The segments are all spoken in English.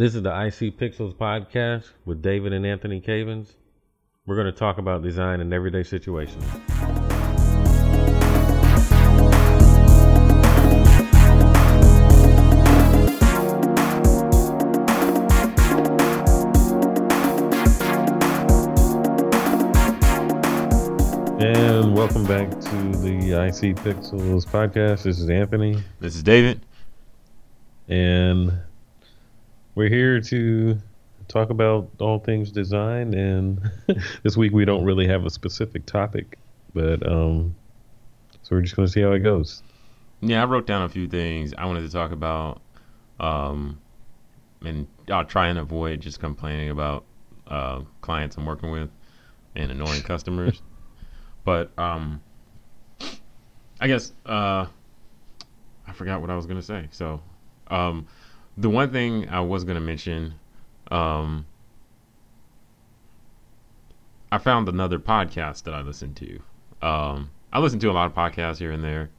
This is the IC Pixels podcast with David and Anthony Cavins. We're going to talk about design in everyday situations. And welcome back to the IC Pixels podcast. This is Anthony. This is David. And we're here to talk about all things design. And this week we don't really have a specific topic, but um, so we're just going to see how it goes. Yeah, I wrote down a few things I wanted to talk about. Um, and I'll try and avoid just complaining about uh, clients I'm working with and annoying customers. But um, I guess uh, I forgot what I was gonna say. So um, the one thing I was gonna mention, um, I found another podcast that I listen to. Um, I listen to a lot of podcasts here and there.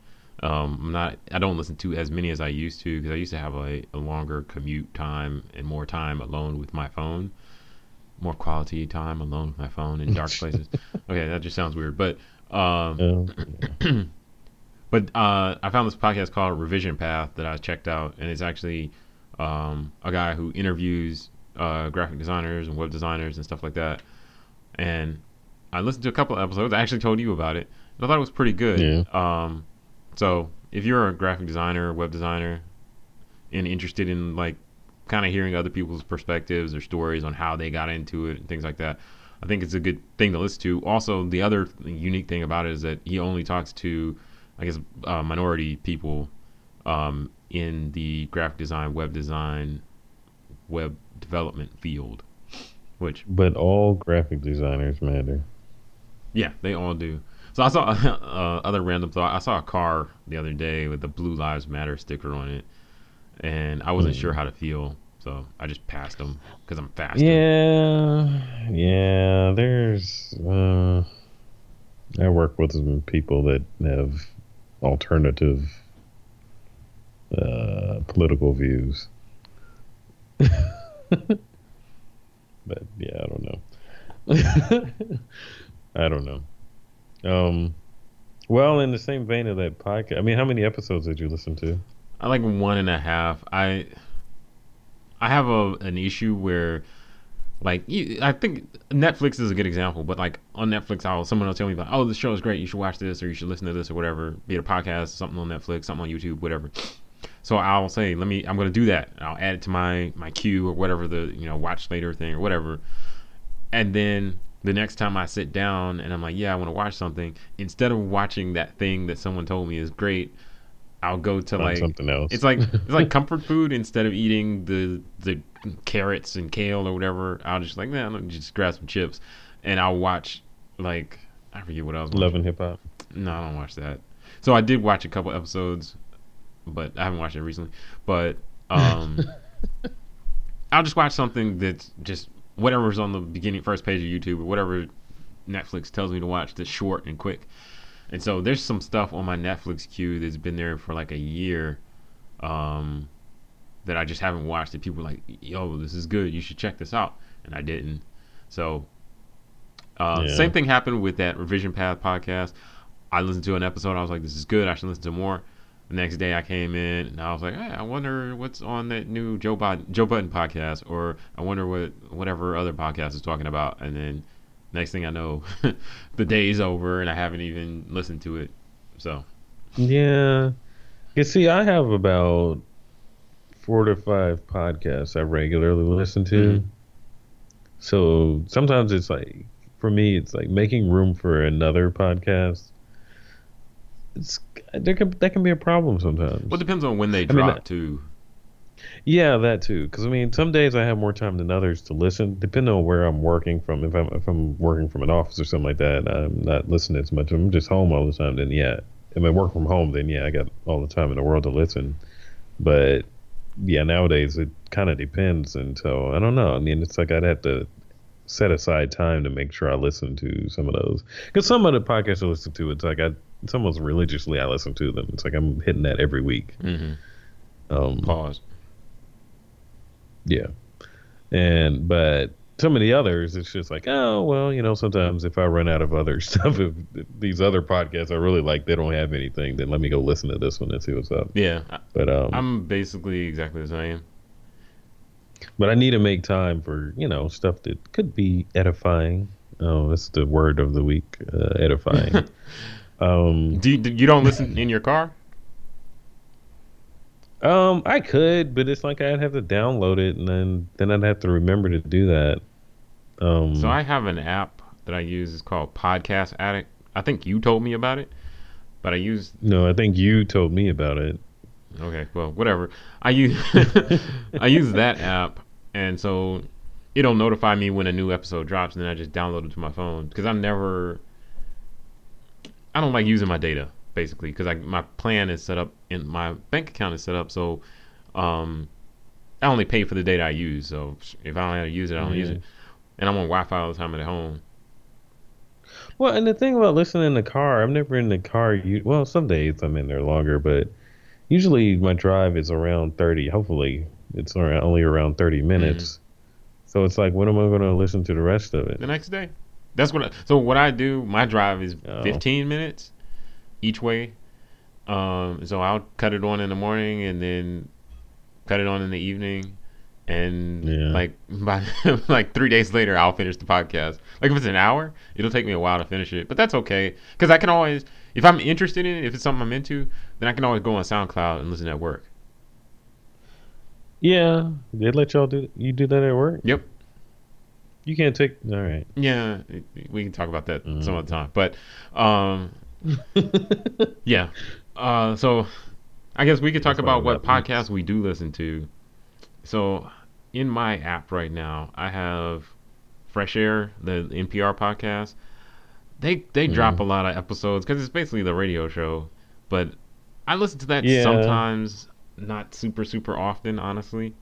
Um, I'm not. I don't listen to as many as I used to because I used to have a, a longer commute time and more time alone with my phone more quality time alone with my phone in dark places. okay, that just sounds weird, but um, Yeah. but uh, I found this podcast called Revision Path that I checked out, and it's actually um, a guy who interviews uh, graphic designers and web designers and stuff like that. And I listened to a couple of episodes. I actually told you about it. I thought it was pretty good. Yeah. Um, so if you're a graphic designer, web designer, and interested in like kind of hearing other people's perspectives or stories on how they got into it and things like that. I think it's a good thing to listen to. Also, the other unique thing about it is that he only talks to, I guess, uh, minority people um, in the graphic design, web design, web development field, which But all graphic designers matter. yeah, they all do. So I saw uh, other random thought. I saw a car the other day with the Blue Lives Matter sticker on it, and I wasn't Hmm. sure how to feel, so I just passed them because I'm fast. Yeah, yeah. There's. Uh, I work with some people that have alternative uh, political views. but yeah, I don't know. I don't know. Um, well, in the same vein of that podcast, I mean, how many episodes did you listen to? I like one and a half. I I have a an issue where like I think Netflix is a good example, but like on Netflix, I'll someone will tell me like, oh, this show is great, you should watch this or you should listen to this or whatever, be it a podcast, something on Netflix, something on YouTube, whatever. So I'll say, let me, I'm gonna do that. I'll add it to my my queue or whatever the you know watch later thing or whatever, and then the next time I sit down and I'm like, yeah, I want to watch something, instead of watching that thing that someone told me is great, I'll go to Find like something else. it's like it's like comfort food. Instead of eating the the carrots and kale or whatever, I'll just like, nah, let me just grab some chips, and I'll watch like I forget what I was. Love and hip hop. No, I don't watch that. So I did watch a couple episodes, but I haven't watched it recently. But um, I'll just watch something that's just whatever's on the beginning first page of YouTube or whatever Netflix tells me to watch that's short and quick. And so there's some stuff on my Netflix queue that's been there for like a year um, that I just haven't watched. That people are like, yo, this is good. You should check this out. And I didn't. So uh, Yeah. same thing happened with that Revision Path podcast. I listened to an episode. I was like, this is good. I should listen to more. The next day I came in and I was like, hey, I wonder what's on that new Joe Biden, Joe Budden podcast, or I wonder what whatever other podcast is talking about. And then next thing I know, the day's over and I haven't even listened to it. So Yeah. You see, I have about four to five podcasts I regularly listen to. Mhm. So sometimes it's like, for me, it's like making room for another podcast. It's there can that can be a problem sometimes. well, it depends on when they mean, drop that- too. Yeah, that too. Because I mean, some days I have more time than others to listen, depending on where I'm working from. If I'm if I'm working from an office or something like that, I'm not listening as much. If I'm just home all the time. Then yeah, if I work from home, then yeah, I got all the time in the world to listen. But yeah, nowadays it kind of depends, and so I don't know. I mean, it's like I'd have to set aside time to make sure I listen to some of those. Because some of the podcasts I listen to, it's like I it's almost religiously I listen to them. It's like I'm hitting that every week. hmm Um, Pause. yeah. And but some of the others, it's just like, oh well, you know, sometimes if I run out of other stuff, if these other podcasts I really like, they don't have anything, then let me go listen to this one and see what's up. Yeah, But um, I'm basically exactly the same. but I need to make time for you know stuff that could be edifying. Oh, that's the word of the week, uh, edifying. um, Do you, you don't listen in your car? um, I could, but it's like I'd have to download it, and then then I'd have to remember to do that. Um, So I have an app that I use. It's called Podcast Addict. I think you told me about it, but I use no, I think you told me about it. Okay, well, whatever. I use I use that app, and so it'll notify me when a new episode drops, and then I just download it to my phone because I'm never. I don't like using my data basically because my plan is set up and my bank account is set up so um, I only pay for the data I use. So if I don't have to use it, I don't use it. And I'm on Wi-Fi all the time at home. Well, and the thing about listening in the car, I'm never in the car. You well, some days I'm in there longer, but usually my drive is around 30. Hopefully, it's around, only around 30 minutes. So it's like, when am I going to listen to the rest of it? the next day. That's what. I, so what I do, my drive is Oh. 15 minutes each way. Um, so I'll cut it on in the morning and then cut it on in the evening, and Yeah. like by like three days later, I'll finish the podcast. Like if it's an hour, it'll take me a while to finish it, but that's okay because I can always, if I'm interested in it, if it's something I'm into, then I can always go on SoundCloud and listen at work. Yeah, they let y'all do you do that at work? Yep. You can't take. All right. Yeah, we can talk about that Mhm. some other time. But um, yeah. Uh, so I guess we could talk That's about what podcasts we do listen to. So in my app right now, I have Fresh Air, the NPR podcast. They they drop Mm-hmm. a lot of episodes because it's basically the radio show. But I listen to that Yeah. sometimes, not super super often, honestly.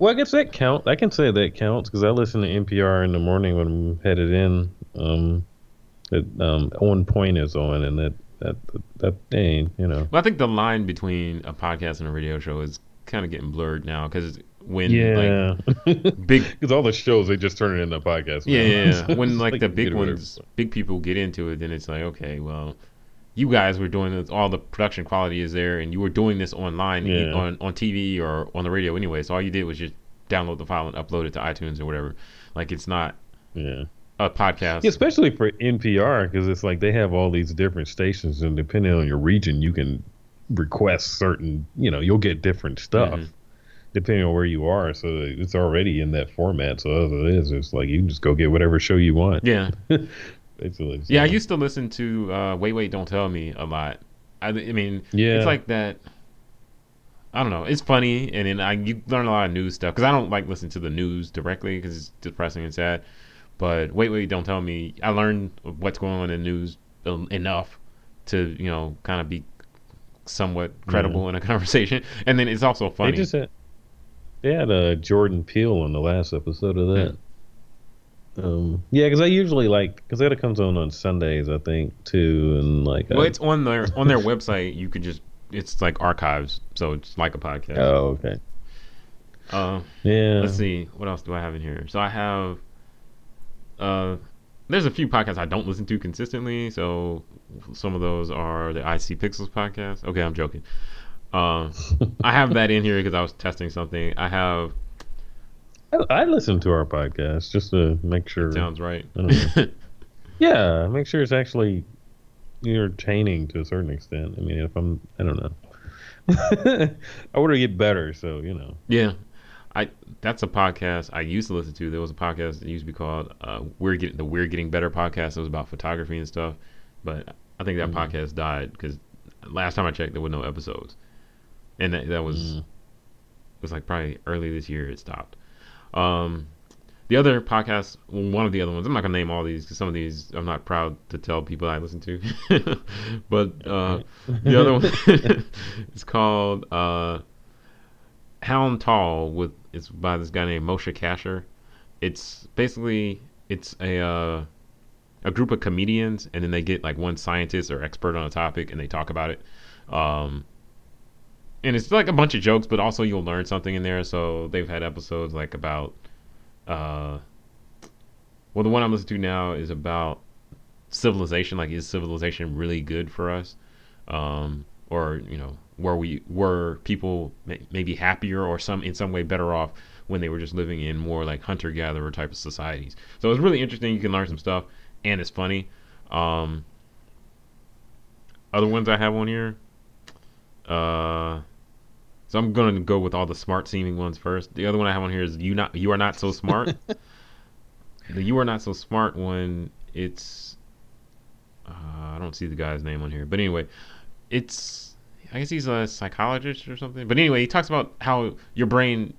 Well, I guess that count. I can say that counts because I listen to NPR in the morning when I'm headed in. Um, it, um, on point is on, and that that that ain't you know. Well, I think the line between a podcast and a radio show is kind of getting blurred now because when Yeah, like big because all the shows they just turn it into a podcast. yeah, yeah, when it's like, the big ones big people get into it then it's like okay well you guys were doing this all the production quality is there and you were doing this online Yeah. on on TV or on the radio anyway so all you did was just download the file and upload it to iTunes or whatever like it's not Yeah. a podcast Yeah, especially for NPR because it's like they have all these different stations, and depending on your region, you can request certain. You know, you'll get different stuff Mhm. depending on where you are. So it's already in that format. So as it is, it's like you can just go get whatever show you want. yeah Basically. yeah I used to listen to uh, Wait Wait Don't Tell Me a lot I, I mean Yeah. it's like that I don't know. It's funny, and then I you learn a lot of news stuff because I don't like listening to the news directly because it's depressing and sad. But wait, wait, don't tell me. I learned what's going on in the news um, enough to you know kind of be somewhat credible in a conversation, and then it's also They funny. just had they had uh, Jordan Peele on the last episode of that. Um, yeah, because I usually like because that comes on on Sundays, I think too, and like well, I- it's on their on their website. You could just it's like archives, so it's like a podcast. oh okay, Uh, yeah. Let's see. What else do I have in here? So I have. Uh, there's a few podcasts I don't listen to consistently. So some of those are the IC Pixels podcast. Okay, I'm joking. Um, I have that in here because I was testing something. I have. I, I listen to our podcast just to make sure. It Sounds right. I don't know. Yeah, make sure it's actually entertaining to a certain extent. I mean, if I'm, I don't know. I want to get better, so you know. yeah. I that's a podcast I used to listen to. There was a podcast that used to be called uh, "We're Getting the We're Getting Better" podcast. It was about photography and stuff, but I think that Mhm. podcast died because last time I checked, there were no episodes, and that that was Mm. it was like probably early this year it stopped. Um, the other podcast, one of the other ones, I'm not gonna name all these because some of these I'm not proud to tell people I listen to, but uh, the other one is called uh, Hound Tall with it's by this guy named Moshe Kasher. It's basically it's a uh, a group of comedians and then they get like one scientist or expert on a topic and they talk about it. Um, and it's like a bunch of jokes, but also you'll learn something in there. So they've had episodes like about uh, well, the one I'm listening to now is about civilization. Like, is civilization really good for us? Um, or you know, were we were people may, maybe happier or some in some way better off when they were just living in more like hunter gatherer type of societies? So it's really interesting. You can learn some stuff, and it's funny. Um, other ones I have on here. Uh, so I'm gonna go with all the smart seeming ones first. The other one I have on here is you not you are not so smart. the you are not so smart one. It's uh, I don't see the guy's name on here, but anyway, it's I guess he's a psychologist or something. But anyway, he talks about how your brain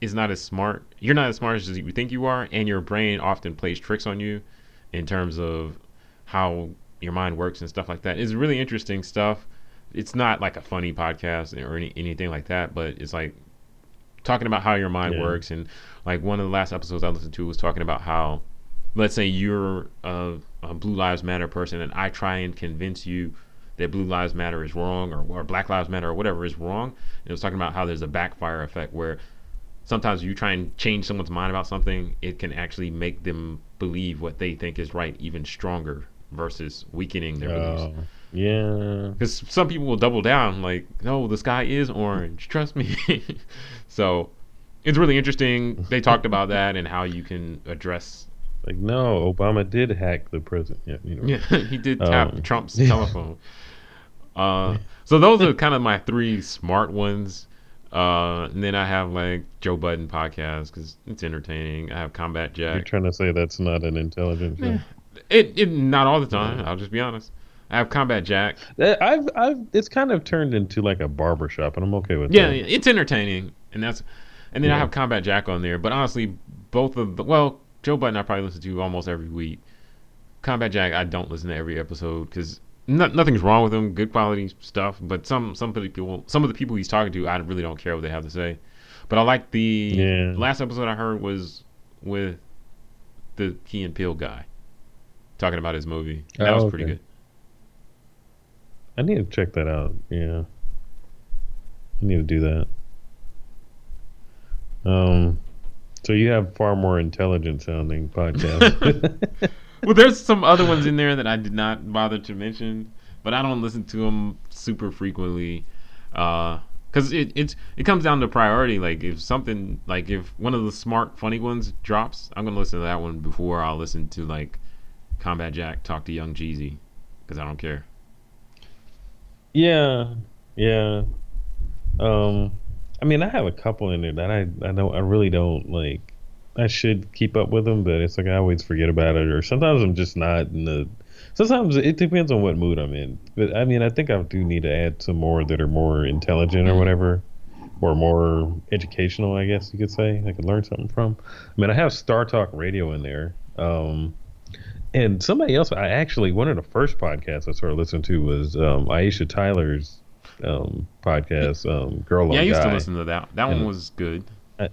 is not as smart. You're not as smart as you think you are, and your brain often plays tricks on you in terms of how your mind works and stuff like that. It's really interesting stuff. It's not like a funny podcast or any, anything like that, but it's like talking about how your mind yeah. works. And like one of the last episodes I listened to was talking about how, let's say you're a, a Blue Lives Matter person, and I try and convince you that Blue Lives Matter is wrong or, or Black Lives Matter or whatever is wrong. And it was talking about how there's a backfire effect where sometimes you try and change someone's mind about something, it can actually make them believe what they think is right even stronger versus weakening their beliefs. Oh. Yeah. Because some people will double down, like, no, the sky is orange. Trust me. so it's really interesting. They talked about that and how you can address. Like, no, Obama did hack the president. Yeah, you know. yeah he did tap um, Trump's telephone. Uh, so those are kind of my three smart ones. Uh, and then I have like Joe Budden podcast because it's entertaining. I have Combat Jack. You're trying to say that's not an intelligent show? It, it not all the time. I'll just be honest. I have Combat Jack. I've I've it's kind of turned into like a barbershop, and I'm okay with yeah, that. Yeah, it's entertaining, and that's and then yeah. I have Combat Jack on there. But honestly, both of the well, Joe Budden I probably listen to almost every week. Combat Jack I don't listen to every episode because no, nothing's wrong with him, good quality stuff. But some some people some of the people he's talking to I really don't care what they have to say. But I like the yeah. last episode I heard was with the Key and Peele guy talking about his movie. That oh, was pretty good. I need to check that out. Yeah, I need to do that. Um, so you have far more intelligent sounding podcasts. well, there's some other ones in there that I did not bother to mention, but I don't listen to them super frequently. Uh, because it it's it comes down to priority. Like if something like if one of the smart funny ones drops, I'm gonna listen to that one before I'll listen to like Combat Jack talk to Young Jeezy because I don't care. Yeah, yeah. Um, I mean, I have a couple in there that I I don't I really don't like. I should keep up with them, but it's like I always forget about it, or sometimes I'm just not in the. Sometimes it depends on what mood I'm in. But I mean, I think I do need to add some more that are more intelligent or mm-hmm. whatever, or more educational. I guess you could say I could learn something from. I mean, I have Star Talk Radio in there. Um, and somebody else, I actually one of the first podcasts I started listening to was um, Aisha Tyler's um, podcast, um, Girl Yeah, I used Guy. to listen to that. That and one was good. I,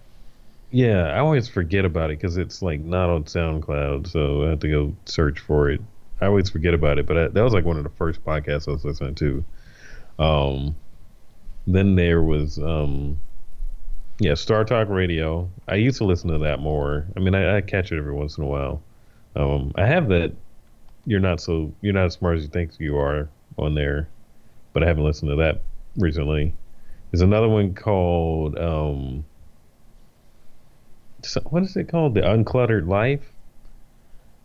yeah, I always forget about it because it's like not on SoundCloud, so I have to go search for it. I always forget about it, but I, that was like one of the first podcasts I was listening to. Um, then there was um, yeah, Star Talk Radio. I used to listen to that more. I mean, I, I catch it every once in a while. Um, I have that. You're not so you're not as smart as you think you are on there, but I haven't listened to that recently. There's another one called um, what is it called? The Uncluttered Life.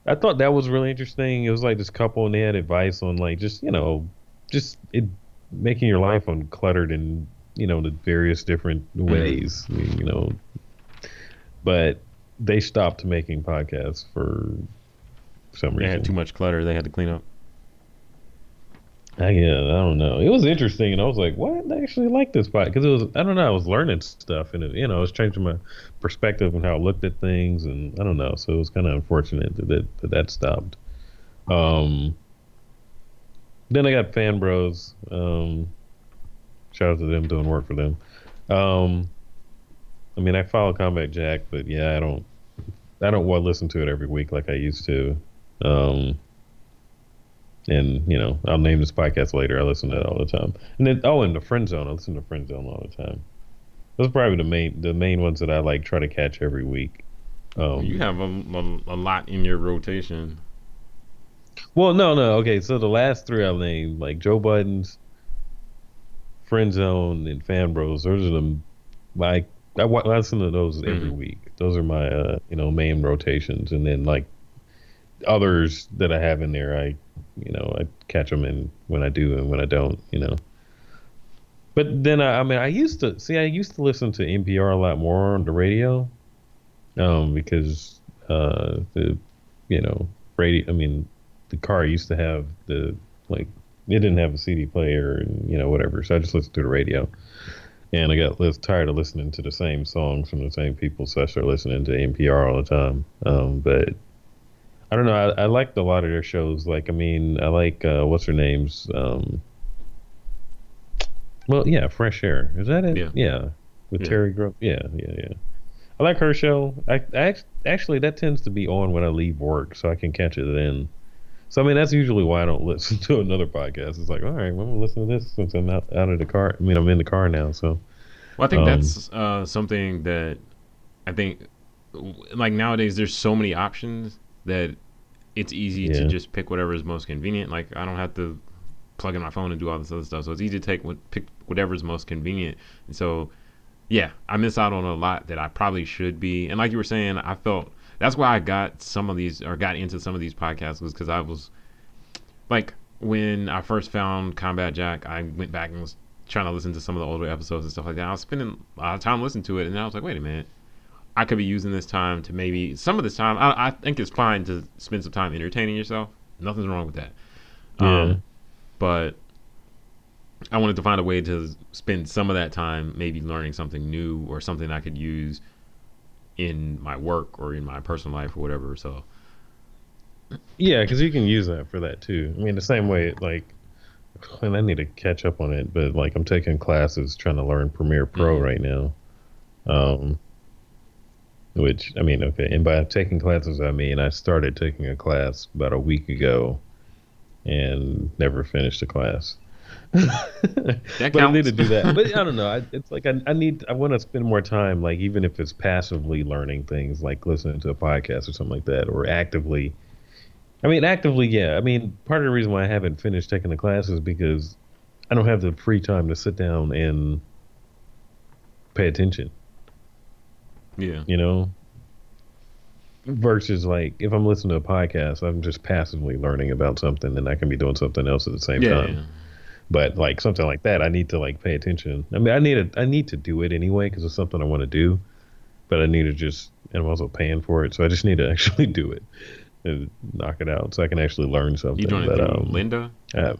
I thought that was really interesting. It was like this couple and they had advice on like just you know just it making your life uncluttered in you know the various different mm-hmm. ways. You know, but they stopped making podcasts for some reason. They had too much clutter. They had to clean up. I, yeah, I don't know. It was interesting, and I was like, "What?" I actually like this podcast because it was. I don't know. I was learning stuff, and it, you know, it was changing my perspective on how I looked at things, and I don't know. So it was kind of unfortunate that that, that, that stopped. Um. Then I got Fan Bros. Um, shout out to them doing work for them. Um, I mean, I follow Combat Jack, but yeah, I don't. I don't want to listen to it every week like I used to. Um, and you know, I'll name this podcast later. I listen to it all the time. And then, oh, and the Friend Zone. I listen to Friend Zone all the time. Those are probably the main the main ones that I like try to catch every week. Um, you have a, a, a lot in your rotation. Well, no, no. Okay, so the last three I named, like Joe Budden's, Friend Zone, and Fan Bros. Those are the my I, I listen to those every Mhm. week. Those are my uh, you know main rotations, and then like others that I have in there, I you know I catch them in when I do and when I don't, you know. But then I, I mean I used to see I used to listen to NPR a lot more on the radio, um because uh the you know radio I mean the car used to have the like it didn't have a CD player and you know whatever so I just listened to the radio and I got lis- tired of listening to the same songs from the same people so I started listening to NPR all the time um but I don't know I, I liked a lot of their shows like I mean I like uh what's her name's um well yeah Fresh Air is that it Yeah. yeah with Yeah. Terry Gross yeah yeah yeah I like her show. I, I actually that tends to be on when I leave work, so I can catch it then. So I mean that's usually why I don't listen to another podcast. It's like, all right, well, I'm gonna listen to this since I'm out, out of the car. I mean, I'm in the car now, so Well, I think Um, that's uh, something that I think, like nowadays, there's so many options that it's easy Yeah. to just pick whatever is most convenient. Like I don't have to plug in my phone and do all this other stuff, so it's easy to take what pick whatever is most convenient. And so, yeah, I miss out on a lot that I probably should be. And like you were saying, I felt that's why I got some of these or got into some of these podcasts was because I was like when I first found Combat Jack, I went back and was trying to listen to some of the older episodes and stuff like that. I was spending a lot of time listening to it, and then I was like, wait a minute, I could be using this time to maybe some of this time. I, I think it's fine to spend some time entertaining yourself. Nothing's wrong with that. Yeah. Um, but I wanted to find a way to spend some of that time maybe learning something new or something I could use in my work or in my personal life or whatever. So yeah, because you can use that for that too. I mean, the same way like, and I need to catch up on it, but like I'm taking classes trying to learn Premiere Pro Mhm. right now. Um, which I mean, okay, and by taking classes, I mean I started taking a class about a week ago, and never finished the class. But I need to do that. But I don't know. I, it's like I, I need. I want to spend more time, like even if it's passively learning things, like listening to a podcast or something like that, or actively. I mean, actively, yeah. I mean, part of the reason why I haven't finished taking the class is because I don't have the free time to sit down and pay attention. Yeah, You know. Versus like if I'm listening to a podcast, I'm just passively learning about something, and I can be doing something else at the same yeah, time. yeah. But like something like that, I need to like pay attention. I mean, I need to I need to do it anyway because it's something I want to do. But I need to just and I'm also paying for it, so I just need to actually do it and knock it out so I can actually learn something. You doing it but, through um, Lynda? uh,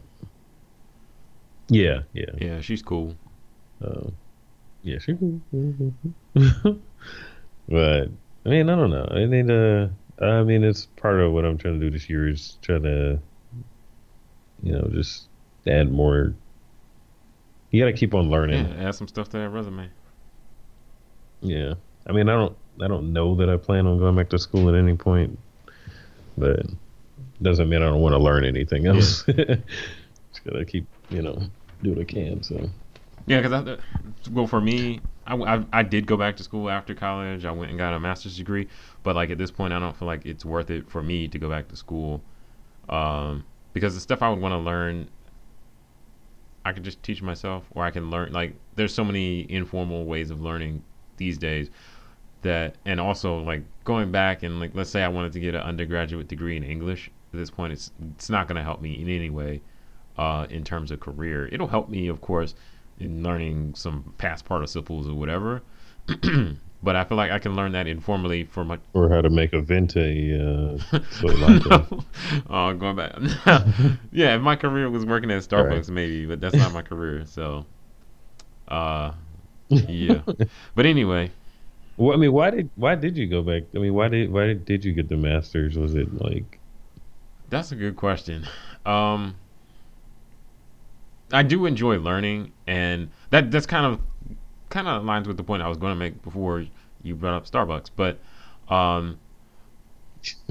yeah, yeah, Yeah, she's cool. uh, yeah. She. but I mean, I don't know. I need to. I mean, it's part of what I'm trying to do this year is try to, you know, just add more. You got to keep on learning. Yeah, add some stuff to that resume. Yeah. I mean, I don't I don't know that I plan on going back to school at any point, but doesn't mean I don't want to learn anything else. Just gotta keep, you know, do what I can. So Yeah, because well, for me, I, I, I did go back to school after college. I went and got a master's degree, but like at this point, I don't feel like it's worth it for me to go back to school, um, because the stuff I would want to learn, I could just teach myself, or I can learn. Like, there's so many informal ways of learning these days that, and also like going back and like, let's say I wanted to get an undergraduate degree in English. At this point, it's it's not going to help me in any way, uh, in terms of career. It'll help me, of course learning some past participles or whatever. but I feel like I can learn that informally for my. or how to make a venti uh latte. oh, going back. yeah, if my career was working at Starbucks, Right. maybe, but that's not my career. So, uh, yeah. But anyway, Well, I mean, why did why did you go back? I mean, why did why did you get the masters? Was it like that's a good question. Um, I do enjoy learning, and that that's kind of kind of aligns with the point I was going to make before you brought up Starbucks. But um,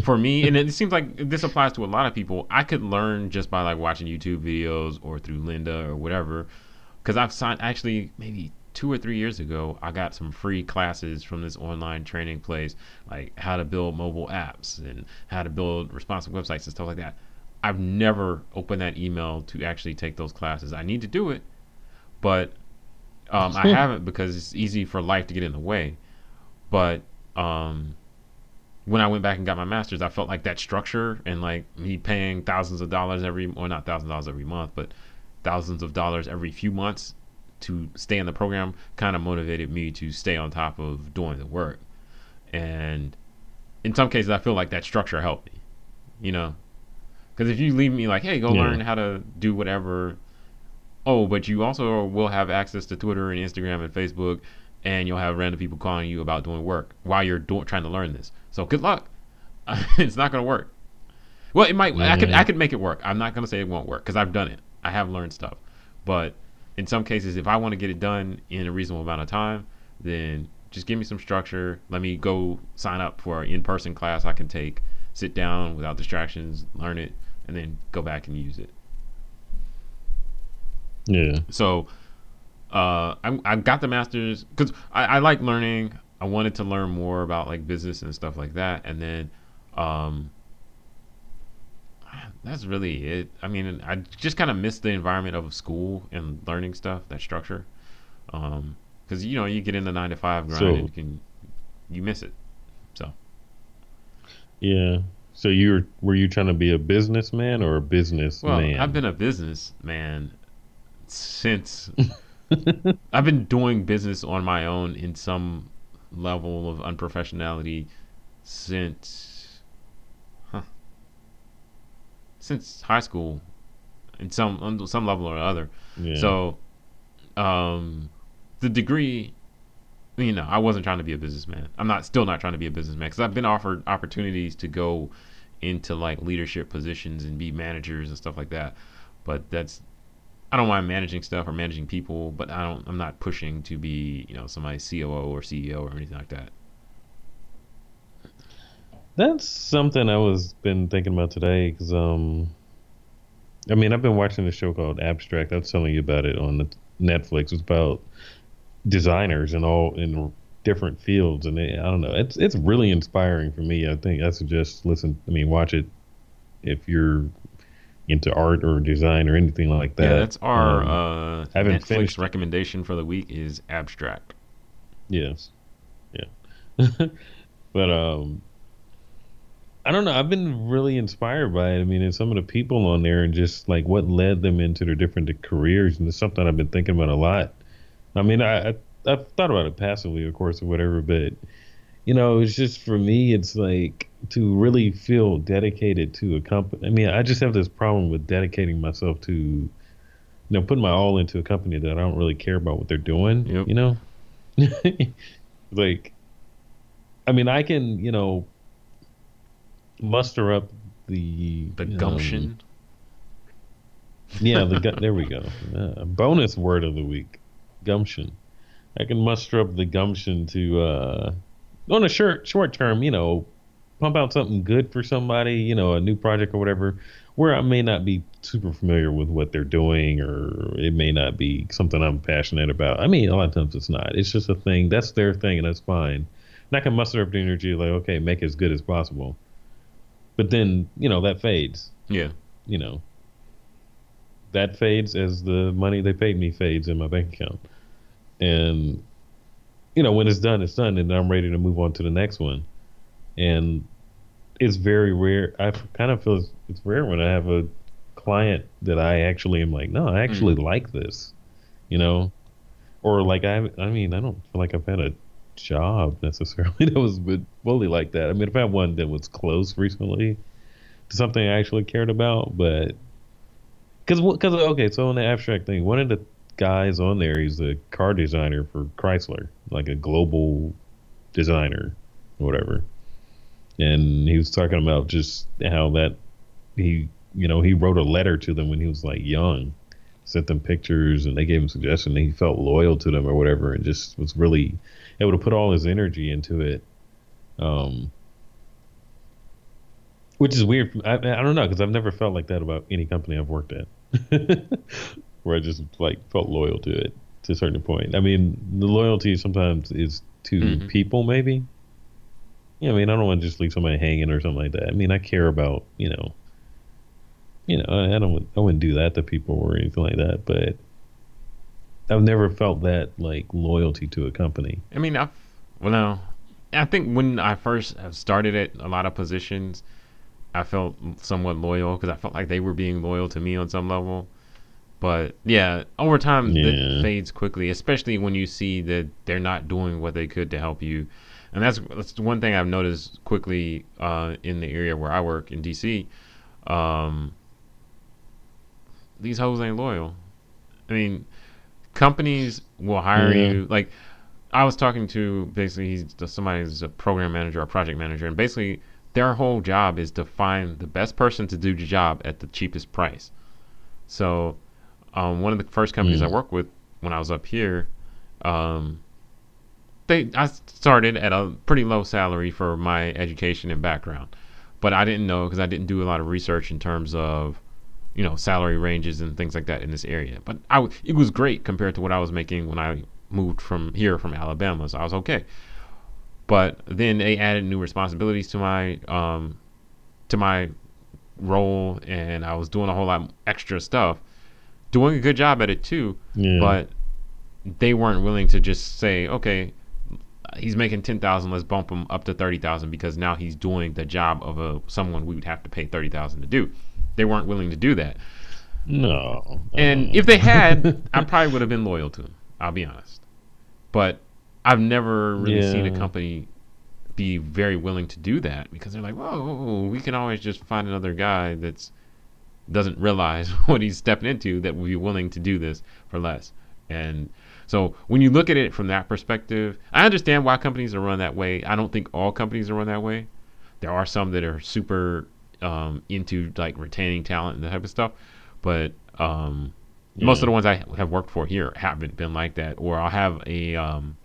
for me, and it seems like this applies to a lot of people. I could learn just by like watching YouTube videos or through Lynda or whatever. Because I've signed actually maybe two or three years ago, I got some free classes from this online training place, like how to build mobile apps and how to build responsive websites and stuff like that. I've never opened that email to actually take those classes. I need to do it, but um, I haven't because it's easy for life to get in the way. But um, when I went back and got my master's, I felt like that structure and like me paying thousands of dollars every, or not thousands of dollars every month, but thousands of dollars every few months to stay in the program kind of motivated me to stay on top of doing the work. And in some cases, I feel like that structure helped me, you know, because if you leave me like, hey, go yeah. learn how to do whatever. Oh, but you also will have access to Twitter and Instagram and Facebook, and you'll have random people calling you about doing work while you're doing trying to learn this. So good luck. it's not going to work. Well, it might. I could. I could make it work. I'm not going to say it won't work because I've done it. I have learned stuff, but in some cases, if I want to get it done in a reasonable amount of time, then just give me some structure. Let me go sign up for an in-person class I can take, sit down without distractions, learn it, and then go back and use it. Yeah. So, uh, I I got the masters because I, I like learning. I wanted to learn more about like business and stuff like that, and then, um, that's really it. I mean, I just kind of miss the environment of school and learning stuff, that structure. Um, because you know you get in the nine to five grind, so, and you can you miss it. So. Yeah. So you were were you trying to be a businessman or a businessman? Well, I've been a businessman since I've been doing business on my own in some level of unprofessionality since huh, since high school in some on some level or other. Yeah. So um the degree you know, I wasn't trying to be a businessman. I'm not still not trying to be a businessman cuz I've been offered opportunities to go into like leadership positions and be managers and stuff like that. But that's I don't mind managing stuff or managing people, but I don't. I'm not pushing to be, you know, somebody's COO or CEO or anything like that. That's something I was been thinking about today because, um, I mean, I've been watching a show called Abstract. I was telling you about it on Netflix. It's about designers and all in different fields, and I don't know. It's it's really inspiring for me. I think I suggest listen. I mean, watch it if you're into art or design or anything like that. Yeah, that's our um, uh, Netflix finished. recommendation for the week is Abstract. Yes. Yeah. but um I don't know. I've been really inspired by it. I mean, and some of the people on there and just like what led them into their different careers, and it's something I've been thinking about a lot. I mean, I, I I've thought about it passively, of course, or whatever, but you know, it's just for me, it's like to really feel dedicated to a company. I mean, I just have this problem with dedicating myself to, you know, putting my all into a company that I don't really care about what they're doing. Yep. You know, like, I mean, I can, you know, muster up the the gumption. Um, yeah, the there we go. Uh, bonus word of the week, gumption. I can muster up the gumption to uh, on a short short term, you know, pump out something good for somebody, you know, a new project or whatever, where I may not be super familiar with what they're doing or it may not be something I'm passionate about. I mean, a lot of times it's not. It's just a thing. That's their thing and that's fine. And I can muster up the energy like, okay, make it as good as possible. But then, you know, that fades. Yeah. You know. That fades as the money they paid me fades in my bank account. And you know, when it's done, it's done, and I'm ready to move on to the next one. And it's very rare. I kind of feel it's, rare when I have a client that I actually am like, no, I actually mm. like this, you know, or like I, I mean, I don't feel like I've had a job necessarily that was fully like that. I mean, if I've had one that was close recently to something I actually cared about, but because because okay, so on the abstract thing, one of the guys on there. He's a car designer for Chrysler, like a global designer, whatever. And he was talking about just how that he, you know, he wrote a letter to them when he was like young, sent them pictures, and they gave him suggestions. he felt loyal to them or whatever, and just was really able to put all his energy into it. Um, which is weird. I, I don't know because I've never felt like that about any company I've worked at. where I just like felt loyal to it to a certain point. I mean, the loyalty sometimes is to mm-hmm. people, maybe. Yeah, I mean, I don't want to just leave somebody hanging or something like that. I mean, I care about, you know, you know, I, I don't, I wouldn't do that to people or anything like that. But I've never felt that like loyalty to a company. I mean, I've, well, no, I think when I first started at a lot of positions, I felt somewhat loyal because I felt like they were being loyal to me on some level. But yeah, over time yeah. it fades quickly, especially when you see that they're not doing what they could to help you. And that's that's one thing I've noticed quickly uh, in the area where I work in DC. Um, these hoes ain't loyal. I mean, companies will hire yeah. you. Like, I was talking to basically he's somebody who's a program manager or project manager, and basically their whole job is to find the best person to do the job at the cheapest price. So, um, one of the first companies mm. I worked with when I was up here, um, they I started at a pretty low salary for my education and background, but I didn't know because I didn't do a lot of research in terms of you know salary ranges and things like that in this area. But I it was great compared to what I was making when I moved from here from Alabama, so I was okay. But then they added new responsibilities to my um, to my role, and I was doing a whole lot extra stuff, doing a good job at it too. Yeah. But they weren't willing to just say, okay, he's making ten thousand, let's bump him up to thirty thousand because now he's doing the job of a someone we would have to pay thirty thousand to do. They weren't willing to do that. No. And if they had, I probably would have been loyal to him. I'll be honest. But I've never really yeah. seen a company be very willing to do that because they're like, whoa, we can always just find another guy that's doesn't realize what he's stepping into that will be willing to do this for less. And so when you look at it from that perspective, I understand why companies are run that way. I don't think all companies are run that way. There are some that are super um, into like retaining talent and that type of stuff, but um, yeah. most of the ones I have worked for here haven't been like that. Or I'll have a um,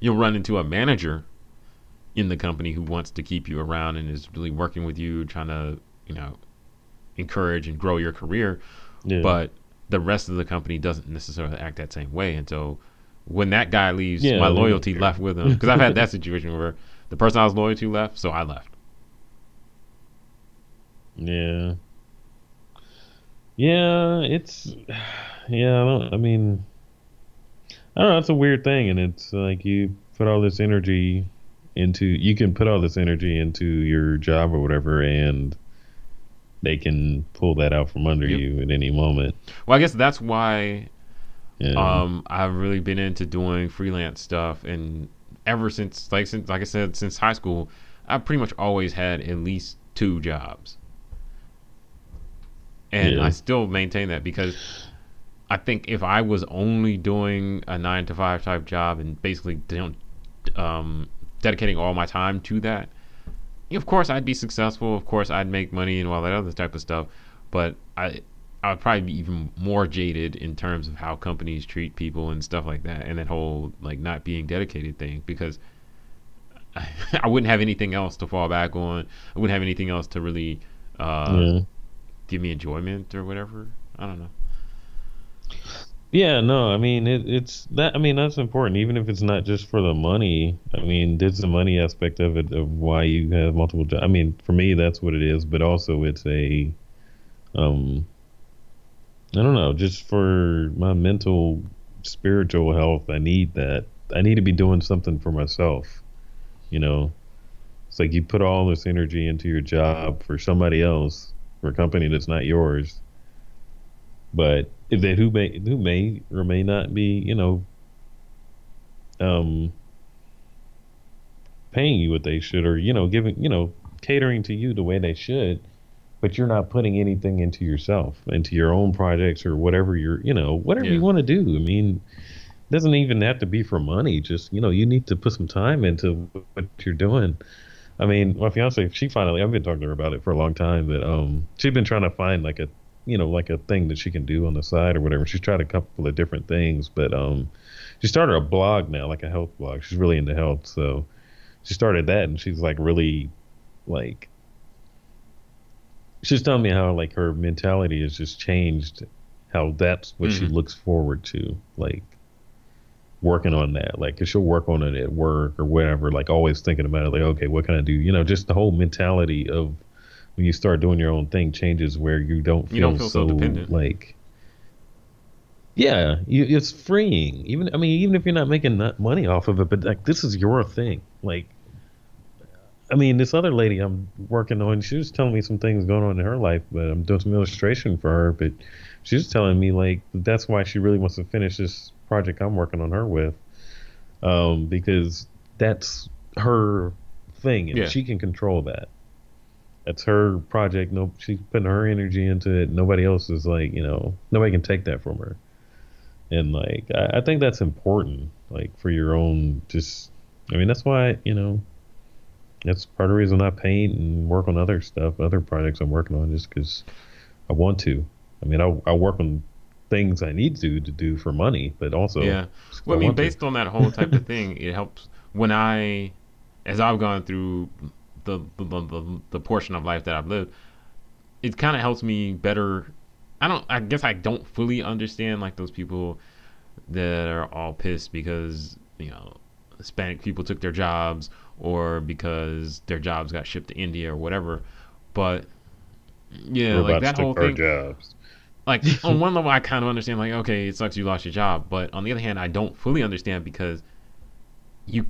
you'll run into a manager in the company who wants to keep you around and is really working with you, trying to, you know, encourage and grow your career. Yeah. But the rest of the company doesn't necessarily act that same way. And so when that guy leaves, yeah, my loyalty yeah. left with him. Because I've had that situation where the person I was loyal to left, so I left. Yeah. Yeah, it's yeah. I, I mean, I don't know. It's a weird thing, and it's like you put all this energy into. You can put all this energy into your job or whatever, and they can pull that out from under yep. you at any moment. Well, I guess that's why yeah. um, I've really been into doing freelance stuff, and ever since, like since, like I said, since high school, I've pretty much always had at least two jobs, and yeah. I still maintain that because I think if I was only doing a nine to five type job and basically don't, um, dedicating all my time to that, of course I'd be successful. Of course I'd make money and all that other type of stuff. But I I would probably be even more jaded in terms of how companies treat people and stuff like that, and that whole like not being dedicated thing because I, I wouldn't have anything else to fall back on. I wouldn't have anything else to really uh, yeah. give me enjoyment or whatever. I don't know. Yeah, no, I mean it, it's that. I mean that's important, even if it's not just for the money. I mean, there's the money aspect of it of why you have multiple jobs. I mean, for me, that's what it is. But also, it's a, um, I don't know, just for my mental, spiritual health. I need that. I need to be doing something for myself. You know, it's like you put all this energy into your job for somebody else, for a company that's not yours but if they who may who may or may not be, you know, um, paying you what they should, or you know, giving you know, catering to you the way they should, but you're not putting anything into yourself, into your own projects or whatever you're, you know, whatever yeah. you want to do. I mean, doesn't even have to be for money. Just you know, you need to put some time into what you're doing. I mean, my fiance, she finally, I've been talking to her about it for a long time, but um, she's been trying to find like a you know like a thing that she can do on the side or whatever. She's tried a couple of different things, but um, she started a blog now, like a health blog. She's really into health, so she started that, and she's like really like she's telling me how like her mentality has just changed how that's what she Mhm. looks forward to, like working on that. Like, 'cause she'll work on it at work or whatever. Like, always thinking about it. Like, okay, what can I do? You know, just the whole mentality of when you start doing your own thing changes where you don't feel, You don't feel so dependent. like. Yeah, you, it's freeing. Even I mean, even if you're not making money off of it, but like this is your thing. Like, I mean, this other lady I'm working on, she was telling me some things going on in her life, but I'm doing some illustration for her. But she was telling me like that's why she really wants to finish this project I'm working on her with, um, because that's her thing, and Yeah. she can control that. That's her project. No, she's putting her energy into it. Nobody else is like, you know, nobody can take that from her. And like, I, I think that's important, like for your own. Just, I mean, that's why you know, that's part of the reason I paint and work on other stuff, other projects I'm working on, just because I want to. I mean, I I work on things I need to to do for money, but also yeah. Well, I mean, want to. based on that whole type of thing, it helps when I, as I've gone through the the, the, the portion of life that I've lived, it kind of helps me better. I don't. I guess I don't fully understand like those people that are all pissed because you know Hispanic people took their jobs or because their jobs got shipped to India or whatever. But yeah, like Robots that whole thing jobs. like on one level I kind of understand like okay it sucks you lost your job but on the other hand I don't fully understand because you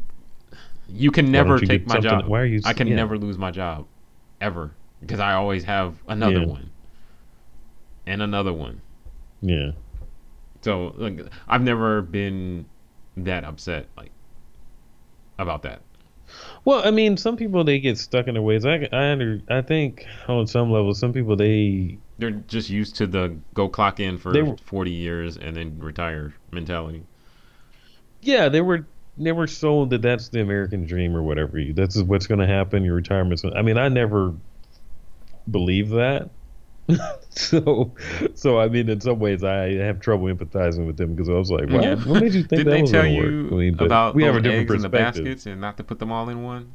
you can never you take my job Why are you? I can yeah. never lose my job ever because I always have another Yeah. one and another one Yeah. so like I've never been that upset like about that Well, I mean, some people they get stuck in their ways. I I under, I think on some level, some people they they're just used to the go clock in for They 40 years and then retire mentality yeah they were they were sold that that's the American dream or whatever. That's what's going to happen. Your retirement's. I mean, I never believed that. so, so I mean, in some ways, I have trouble empathizing with them because I was like, "What? Yeah. What made you think Did that they was tell gonna you work?" I mean, about we have a different eggs in the baskets and not to put them all in one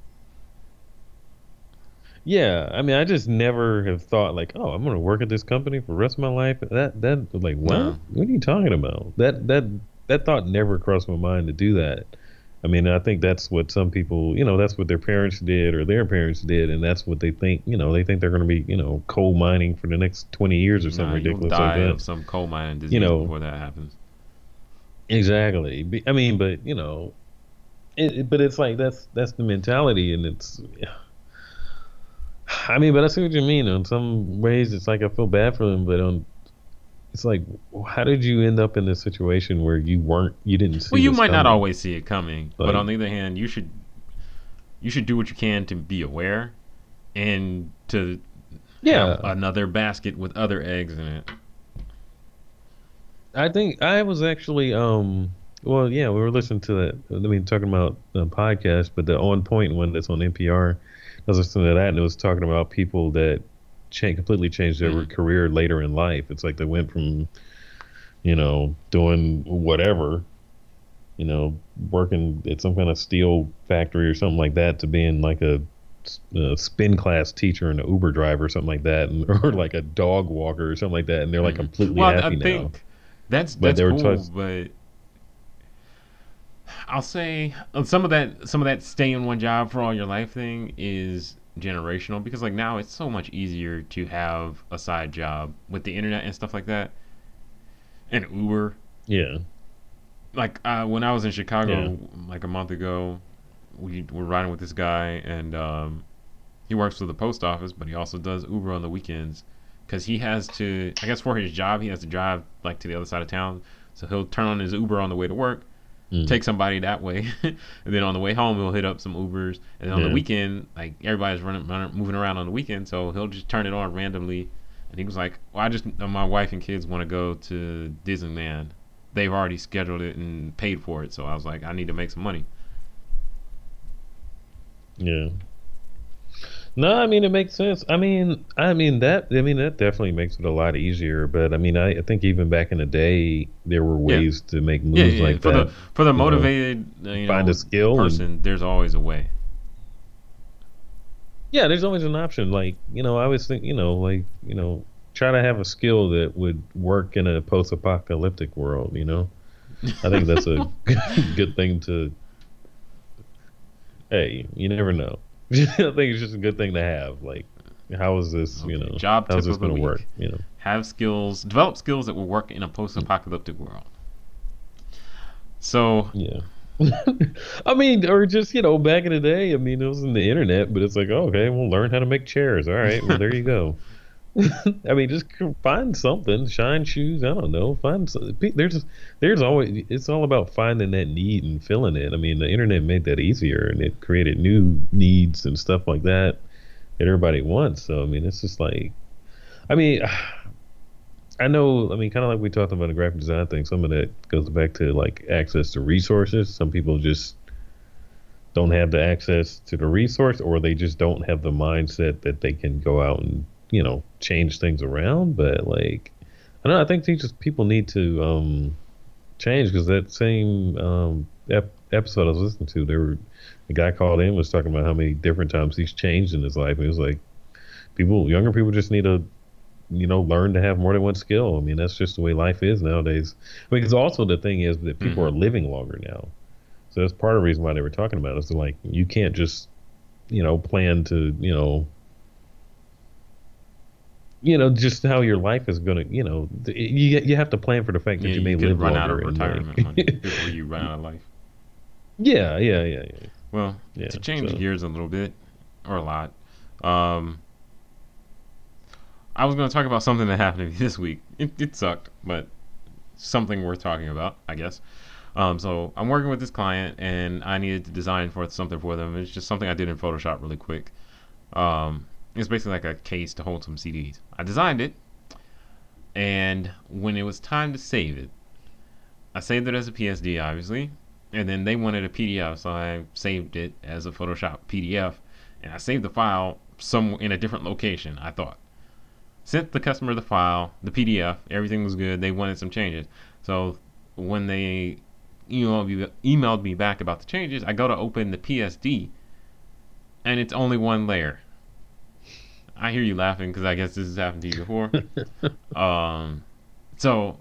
Yeah, I mean, I just never have thought like, oh, I'm gonna work at this company for the rest of my life. That that like what? No. What are you talking about? That that that thought never crossed my mind to do that. I mean, I think that's what some people, you know, that's what their parents did or their parents did, and that's what they think. You know, they think they're gonna be, you know, coal mining for the next 20 years or something Nah, ridiculous die like that. of some coal mining disease know. before that happens Exactly. I mean, but you know, it, it- but it's like that's that's the mentality, and it's. I mean, but I see what you mean. In some ways, it's like I feel bad for them, but on, it's like, how did you end up in this situation where you weren't, you didn't see? well you might not always see it coming but on the other hand you should you should do what you can to be aware and to Yeah, have another basket with other eggs in it I think I was actually, um, well, yeah, we were listening to that. I mean, talking about the podcast, but the on point one that's on NPR. I was listening to that, and it was talking about people that change, completely changed their Mhm. career later in life. It's like they went from, you know, doing whatever, you know, working at some kind of steel factory or something like that, to being like a, a spin class teacher and an Uber driver or something like that, and, or like a dog walker or something like that, and they're like Mhm. completely well happy i now. think that's But that's they were cool but i'll say uh, some of that some of that stay in one job for all your life thing is generational because like now it's so much easier to have a side job with the internet and stuff like that and uber Yeah. like uh, when I was in Chicago Yeah. like a month ago, we were riding with this guy, and um, he works for the post office, but he also does Uber on the weekends because he has to. I guess for his job, he has to drive like to the other side of town, so he'll turn on his Uber on the way to work, Mm. take somebody that way, and then on the way home he'll hit up some Ubers, and then on Yeah. the weekend, like everybody's running, running, moving around on the weekend, so he'll just turn it on randomly. And he was like, "Well, I just my wife and kids want to go to Disneyland." they've already scheduled it and paid for it. So I was like, I need to make some money. Yeah. No, I mean it makes sense. I mean, I mean that. I mean that definitely makes it a lot easier. But I mean, I, I think even back in the day, there were Yeah. ways to make moves Yeah, yeah, like for that. the for the you know, motivated uh, you find know, a skill. and- person, there's always a way. yeah, there's always an option. Like you know, I always think you know, like you know, try to have a skill that would work in a post-apocalyptic world. You know, I think that's a good thing to. Hey, you never know. I think it's just a good thing to have. Like, how is this? You know, job how's this going to work? You know. Have skills, develop skills that will work in a post-apocalyptic world. So Yeah. I mean, or just, you know, back in the day, I mean, it was in the internet, but it's like, oh, okay, we'll learn how to make chairs. All right, well, there you go. I mean, just find something, shine shoes. I don't know. Find some, pe- there's there's always it's all about finding that need and filling it. I mean, the internet made that easier, and it created new needs and stuff like that that everybody wants. So I mean, it's just like, I mean, I know. I mean, kind of like we talked about the graphic design thing. Some of that goes back to like access to resources. Some people just don't have the access to the resource, or they just don't have the mindset that they can go out and you know change things around. But like, I don't know. I think just people need to um, change because that same um, ep- episode I was listening to, there were a guy called in was talking about how many different times he's changed in his life. And it was like people, younger people, just need to you know, learn to have more than one skill. I mean, that's just the way life is nowadays. I mean, because also the thing is that people are living longer now. So that's part of the reason why they were talking about it. Is like you can't just, you know, plan to, you know, you know, just how your life is gonna, you know, you you have to plan for the fact that yeah, you you, may could live run out of like- retirement money before you run out of life. yeah, yeah, yeah, yeah. Well, Yeah, to change so- gears a little bit, or a lot, um, I was going to talk about something that happened to me this week. It, it sucked, but something worth talking about, I guess. Um, so I'm working with this client, and I needed to design for something for them. It's just something I did in Photoshop really quick. Um, it's basically like a case to hold some CDs. I designed it, and when it was time to save it, I saved it as a PSD, obviously, and then they wanted a PDF, so I saved it as a Photoshop PDF, and I saved the file some in a different location. I thought sent the customer the file, the PDF, everything was good. They wanted some changes, so when they emailed me, emailed me back about the changes, I go to open the PSD, and it's only one layer. I hear you laughing because I guess this has happened to you before. um, so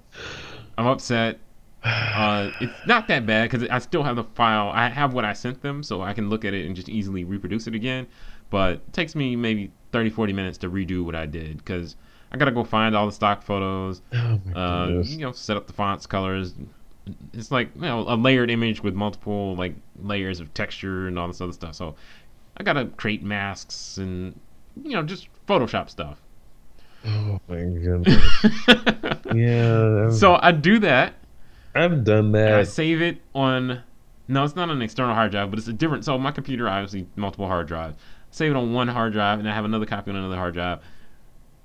I'm upset. Uh, it's not that bad because I still have the file. I have what I sent them, so I can look at it and just easily reproduce it again. But it takes me maybe 30, 40 minutes to redo what I did because I gotta go find all the stock photos, Oh uh, you know, set up the fonts, colors. It's like you know a layered image with multiple like layers of texture and all this other stuff. So I gotta create masks and you know just Photoshop stuff. Oh my goodness. yeah. I've, so I do that. I've done and I save it on. No, it's not an external hard drive, but it's a different. So my computer, obviously, multiple hard drives. Save it on one hard drive, and I have another copy on another hard drive.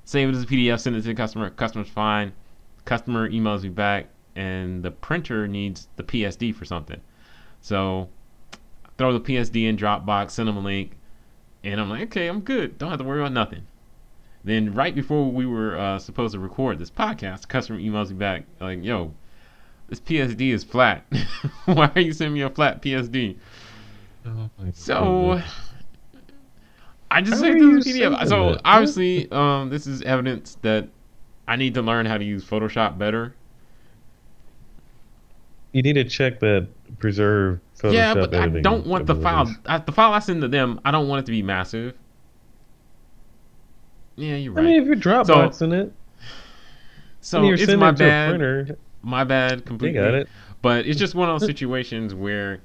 Save it as a PDF, send it to the customer. Customer's fine. Customer emails me back, and the printer needs the PSD for something. So throw the PSD in Dropbox, send them a link, and I'm like, okay, I'm good. Don't have to worry about nothing. Then right before we were uh, supposed to record this podcast, customer emails me back like, yo, this PSD is flat. Why are you sending me a flat PSD? Oh So. I just saved are it you as a PDF. So that? obviously, um, this is evidence that I need to learn how to use Photoshop better. You need to check that preserve Photoshop yeah, but I don't want the file. I, the file I send to them, I don't want it to be massive. Yeah, you're right. I mean, if you're Dropboxing it, so you're it's my it bad. printer, My bad they completely. got it. But it's just one of those situations where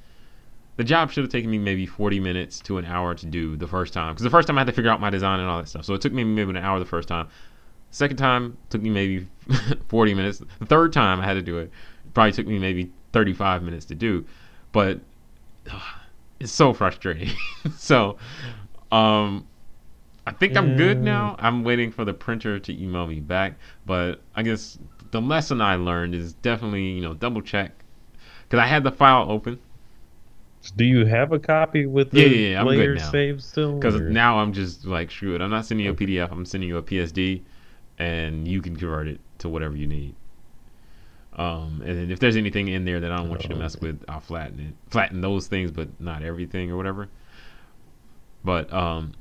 the job should have taken me maybe 40 minutes to an hour to do the first time. Because the first time I had to figure out my design and all that stuff. So it took me maybe an hour the first time. Second time took me maybe 40 minutes. The third time I had to do it, it probably took me maybe 35 minutes to do. But it's so frustrating. so, um, I think I'm good now. I'm waiting for the printer to email me back. But I guess the lesson I learned is definitely, you know, double check. Because I had the file open. Do you have a copy with the Yeah, yeah, yeah, I'm good now. saved still? Because now I'm just like, screw it. I'm not sending you a PDF. I'm sending you a PSD, and you can convert it to whatever you need. Um, and then if there's anything in there that I don't want you to Oh, mess with, I'll flatten it, flatten those things, but not everything or whatever. But um,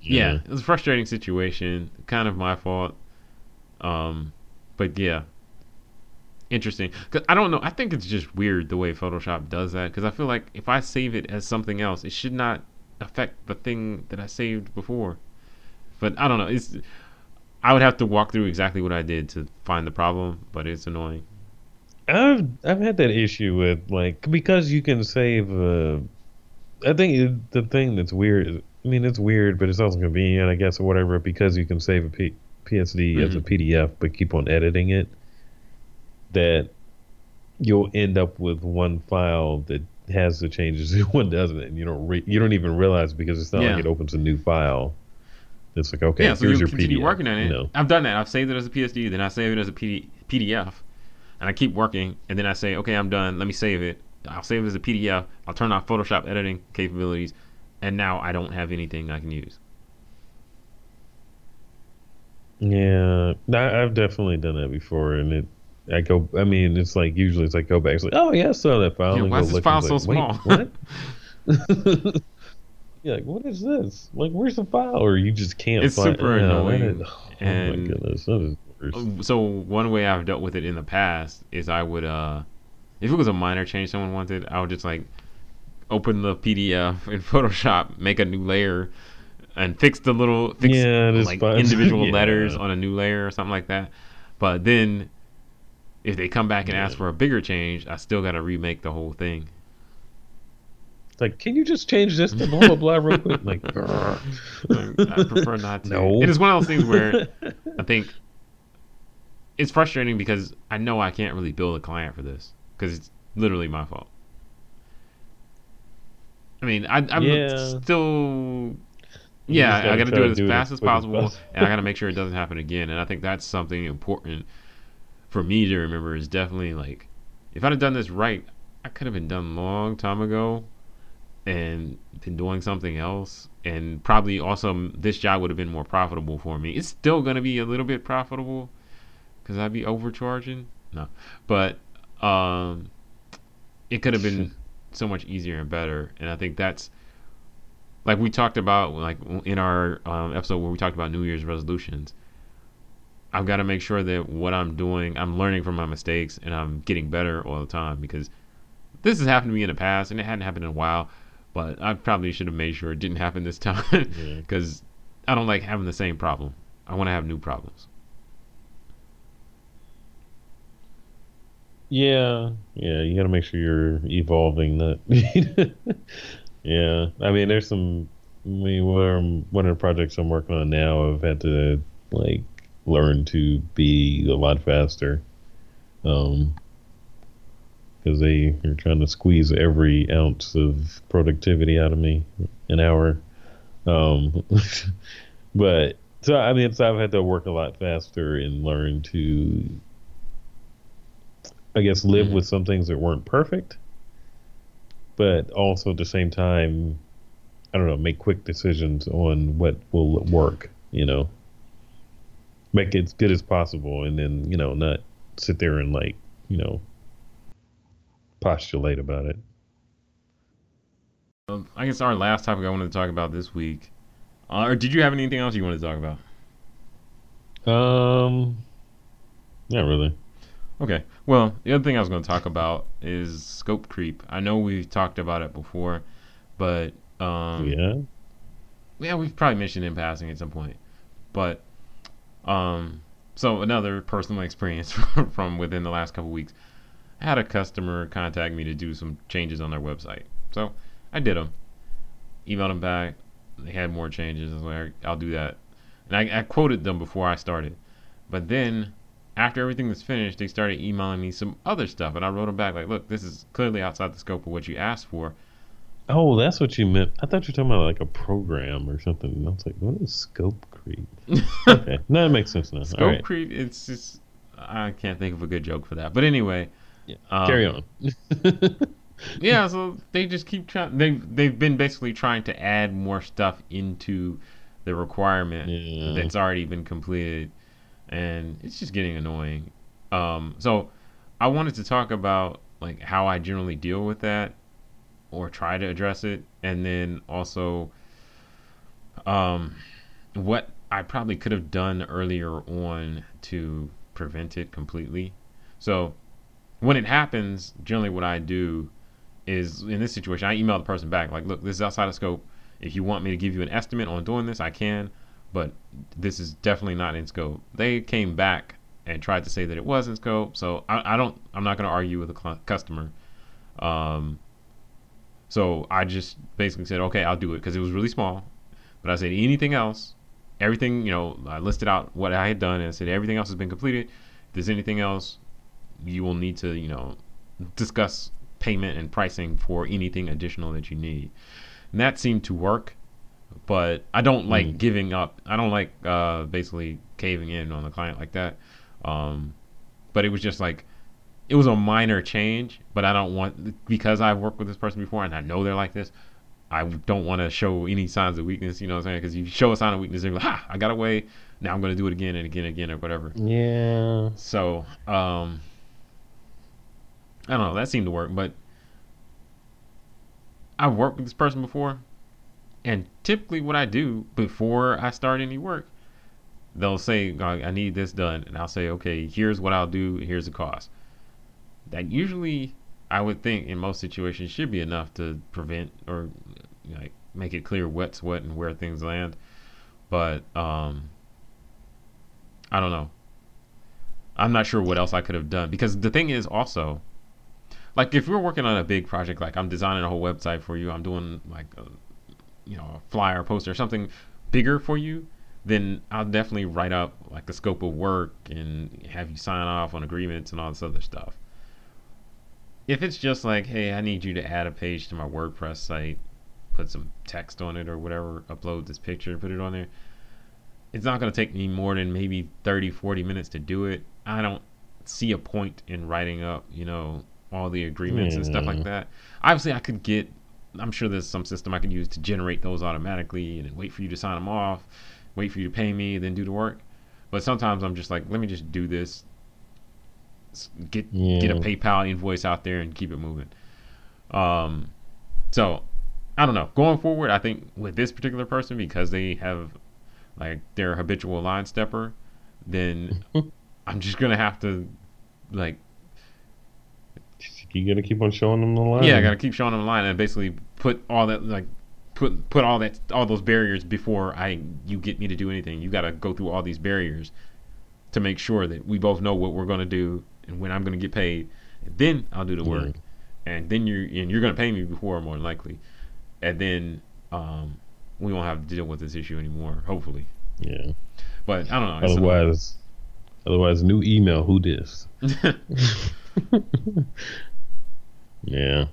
yeah, it was a frustrating situation. Kind of my fault. Um, but yeah, interesting. Cause I don't know. I think it's just weird the way Photoshop does that. Because I feel like if I save it as something else, it should not affect the thing that I saved before. But I don't know. It's I would have to walk through exactly what I did to find the problem, but it's annoying. I've I've had that issue with like because you can save. Uh, I think it, the thing that's weird. I mean, it's weird, but it's also convenient, I guess, or whatever. Because you can save a P, PSD mm-hmm. as a PDF, but keep on editing it. That you'll end up with one file that has the changes and one doesn't, and you don't re- you don't even realize because it's not yeah. like it opens a new file. It's like okay, yeah, so here's you your continue PDF, working on it. You know? I've done that. I've saved it as a PSD, then I save it as a PD, PDF, and I keep working, and then I say, okay, I'm done. Let me save it. I'll save it as a PDF. I'll turn off Photoshop editing capabilities, and now I don't have anything I can use. Yeah, I've definitely done that before, and it. I go. I mean, it's like usually it's like go back. It's like, oh yeah, I saw that file. Yeah, why is this file so like, small? what? Yeah, like, what is this? Like, where's the file? Or you just can't. It's find, super annoying. Oh, and my goodness, that is worse. So one way I've dealt with it in the past is I would, uh if it was a minor change someone wanted, I would just like open the PDF in Photoshop, make a new layer, and fix the little fix yeah, like individual yeah. letters on a new layer or something like that. But then, if they come back and yeah. ask for a bigger change, I still got to remake the whole thing. It's like, can you just change this to blah blah blah real quick? Like, I prefer not to. No. It is one of those things where I think it's frustrating because I know I can't really build a client for this because it's literally my fault. I mean, I, am yeah. still. Yeah, I got to do it as do fast it as possible, as and I got to make sure it doesn't happen again. And I think that's something important for me to remember. Is definitely like, if I'd have done this right, I could have been done a long time ago and been doing something else and probably also this job would have been more profitable for me it's still going to be a little bit profitable because i'd be overcharging no but um it could have been so much easier and better and i think that's like we talked about like in our um, episode where we talked about new year's resolutions i've got to make sure that what i'm doing i'm learning from my mistakes and i'm getting better all the time because this has happened to me in the past and it hadn't happened in a while but I probably should have made sure it didn't happen this time because yeah. I don't like having the same problem. I want to have new problems. Yeah, yeah, you got to make sure you're evolving. That, yeah. I mean, there's some. I mean, one of the projects I'm working on now, I've had to like learn to be a lot faster. Um, because they are trying to squeeze every ounce of productivity out of me an hour. Um, but so I mean, so I've had to work a lot faster and learn to, I guess, live mm-hmm. with some things that weren't perfect, but also at the same time, I don't know, make quick decisions on what will work. You know, make it as good as possible, and then you know, not sit there and like you know postulate about it. Um, I guess our last topic I wanted to talk about this week, uh, or did you have anything else you wanted to talk about? Um, not really. Okay. Well, the other thing I was going to talk about is scope creep. I know we've talked about it before, but um, yeah, yeah, we've probably mentioned in passing at some point. But um, so another personal experience from within the last couple weeks. I had a customer contact me to do some changes on their website. So I did them. Emailed them back. They had more changes. I was like, I'll do that. And I, I quoted them before I started. But then after everything was finished, they started emailing me some other stuff. And I wrote them back like, look, this is clearly outside the scope of what you asked for. Oh, that's what you meant. I thought you were talking about like a program or something. And I was like, what is scope creep? okay. No, it makes sense now. Scope creep, it's just, I can't think of a good joke for that. But anyway, yeah. Um, Carry on. yeah, so they just keep trying. They they've been basically trying to add more stuff into the requirement yeah. that's already been completed, and it's just getting annoying. Um, so I wanted to talk about like how I generally deal with that, or try to address it, and then also, um, what I probably could have done earlier on to prevent it completely. So when it happens, generally what I do is in this situation, I email the person back like, look, this is outside of scope. If you want me to give you an estimate on doing this, I can, but this is definitely not in scope. They came back and tried to say that it was in scope, so I, I don't. I'm not going to argue with cl- customer. Um, so I just basically said, okay, I'll do it because it was really small. But I said anything else, everything you know, I listed out what I had done and I said everything else has been completed. If there's anything else, you will need to you know discuss payment and pricing for anything additional that you need. And that seemed to work, but I don't like mm. giving up. I don't like uh, basically caving in on the client like that. Um, but it was just like it was a minor change, but I don't want because I've worked with this person before and I know they're like this. I don't want to show any signs of weakness, you know what I'm saying? Because you show a sign of weakness, they're like, "Ha, I got away. Now I'm going to do it again and again and again or whatever." Yeah. So, um, I don't know. That seemed to work, but I've worked with this person before, and typically what I do before I start any work, they'll say, "I need this done," and I'll say, "Okay, here's what I'll do. Here's the cost." That usually, I would think, in most situations, should be enough to prevent or like make it clear what's what and where things land. But um, I don't know. I'm not sure what else I could have done because the thing is also like if we're working on a big project, like I'm designing a whole website for you, I'm doing like a, you know a flyer, poster, something bigger for you, then I'll definitely write up like the scope of work and have you sign off on agreements and all this other stuff. If it's just like, hey, I need you to add a page to my WordPress site, put some text on it or whatever, upload this picture, put it on there. It's not going to take me more than maybe 30, 40 minutes to do it. I don't see a point in writing up, you know, all the agreements and stuff like mm. that. Obviously, I could get. I'm sure there's some system I could use to generate those automatically and wait for you to sign them off, wait for you to pay me, then do the work. But sometimes I'm just like, let me just do this, get yeah. get a PayPal invoice out there and keep it moving. Um, so I don't know. Going forward, I think with this particular person because they have like their habitual line stepper, then I'm just gonna have to like you gotta keep on showing them the line. Yeah, I gotta keep showing them the line and basically put all that like put put all that all those barriers before I you get me to do anything. You gotta go through all these barriers to make sure that we both know what we're gonna do and when I'm gonna get paid. And then I'll do the work. And then you're and you're gonna pay me before more than likely. And then um, we won't have to deal with this issue anymore, hopefully. Yeah. But I don't know. Otherwise otherwise new email, who this? Yeah.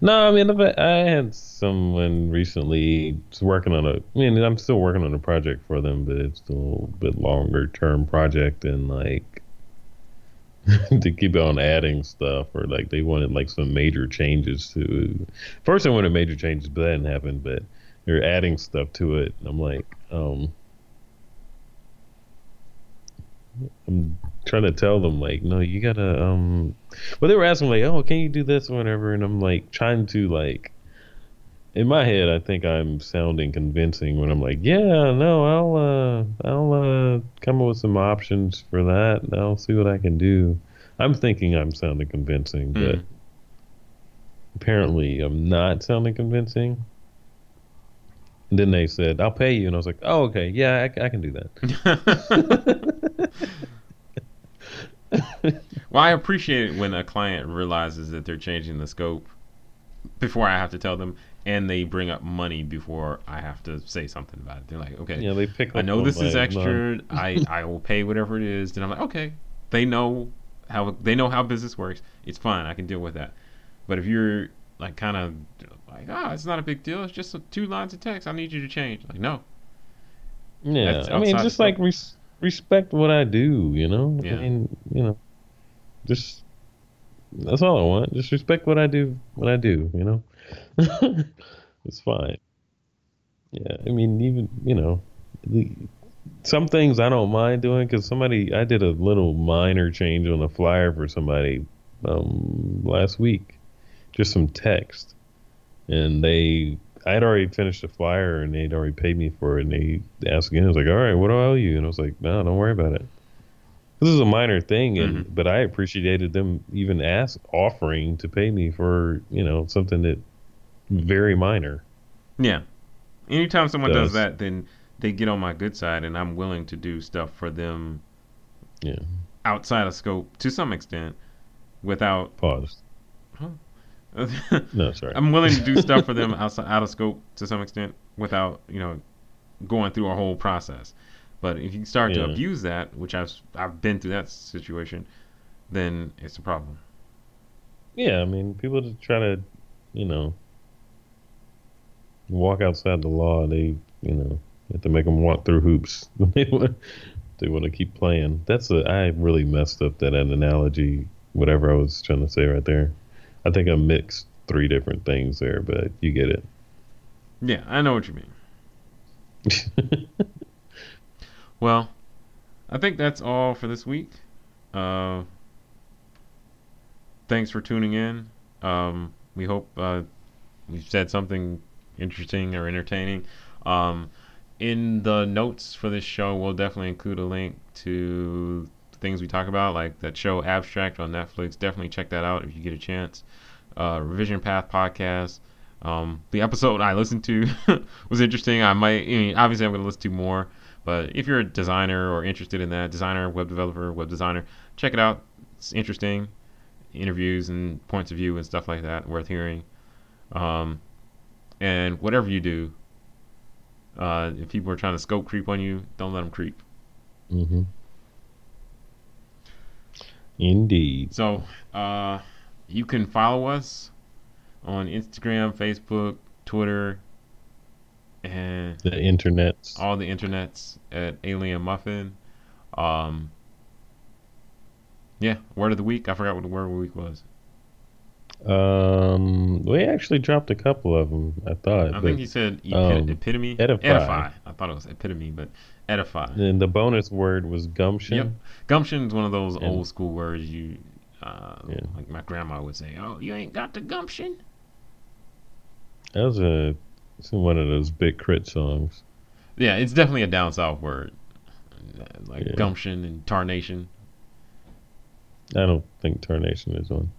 No, I mean, I had someone recently working on a. I mean, I'm still working on a project for them, but it's a little bit longer term project, and like to keep on adding stuff, or like they wanted like some major changes to. First, I wanted major changes, but that didn't happen. But they're adding stuff to it, and I'm like, um, I'm trying to tell them like, no, you gotta um. But they were asking like, oh, can you do this or whatever? And I'm like trying to like. In my head, I think I'm sounding convincing when I'm like, yeah, no, I'll uh, I'll uh, come up with some options for that. I'll see what I can do. I'm thinking I'm sounding convincing, mm. but apparently I'm not sounding convincing. And then they said, "I'll pay you," and I was like, "Oh, okay, yeah, I, I can do that." well, I appreciate it when a client realizes that they're changing the scope before I have to tell them, and they bring up money before I have to say something about it. They're like, okay, yeah, they pick. I know this is extra. I I will pay whatever it is. Then I'm like, okay, they know how they know how business works. It's fine. I can deal with that. But if you're like kind of like, ah, oh, it's not a big deal. It's just two lines of text. I need you to change. Like, no. Yeah, I mean, just like res- respect what I do. You know, yeah. I mean, you know, just that's all I want. Just respect what I do. What I do. You know, it's fine. Yeah, I mean, even you know, the, some things I don't mind doing because somebody I did a little minor change on the flyer for somebody um, last week, just some text, and they I had already finished the flyer and they'd already paid me for it. And they asked again. I was like, all right, what do I owe you? And I was like, no, don't worry about it. This is a minor thing, and Mhm. but I appreciated them even ask offering to pay me for you know something that very minor. Yeah. Anytime someone does Does. that, then they get on my good side, and I'm willing to do stuff for them Yeah. outside of scope to some extent, without. Pause. No, sorry. I'm willing to do stuff for them outside out of scope to some extent without you know going through a whole process. But if you start to abuse that, which I've I've been through that situation, then it's a problem. Yeah, I mean, people just try to, you know, walk outside the law. They, you know, have to make them walk through hoops. they want, they want to keep playing. That's a. I really messed up that analogy. Whatever I was trying to say right there. I think I mixed three different things there, but you get it. Yeah, I know what you mean. Well, I think that's all for this week. Uh, thanks for tuning in. Um, we hope uh, we've said something interesting or entertaining. Um, in the notes for this show, we'll definitely include a link to things we talk about, like that show Abstract on Netflix. Definitely check that out if you get a chance. Uh, Revision Path podcast. Um, the episode I listened to was interesting. I might, I mean, obviously, I'm going to listen to more. But if you're a designer or interested in that, designer, web developer, web designer, check it out. It's interesting. Interviews and points of view and stuff like that, worth hearing. Um, and whatever you do, uh, if people are trying to scope creep on you, don't let them creep. hmm Indeed. So uh, you can follow us on Instagram, Facebook, Twitter, and The internet. all the internets at Alien Muffin. Um, yeah, word of the week. I forgot what the word of the week was. Um, we actually dropped a couple of them. I thought. I but think he said epi- um, epitome. edify. I thought it was epitome, but edify. And the bonus word was gumption. Yep. Gumption is one of those And- old school words you, uh, Yeah. like my grandma would say. Oh, you ain't got the gumption. That was a one of those Big K.R.I.T. songs. Yeah, it's definitely a down south word, like Yeah. gumption and tarnation. I don't think Tarnation is one.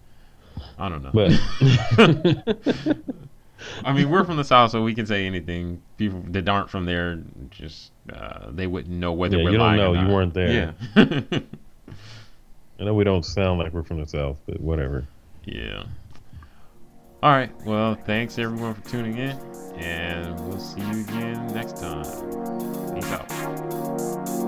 I don't know. But I mean, we're from the south, so we can say anything. People that aren't from there, just uh, they wouldn't know whether Yeah, we're you don't lying or know. You weren't there. Yeah. I know we don't sound like we're from the South, but whatever. yeah. All right. Well, thanks everyone for tuning in, and we'll see you again next time. Peace out.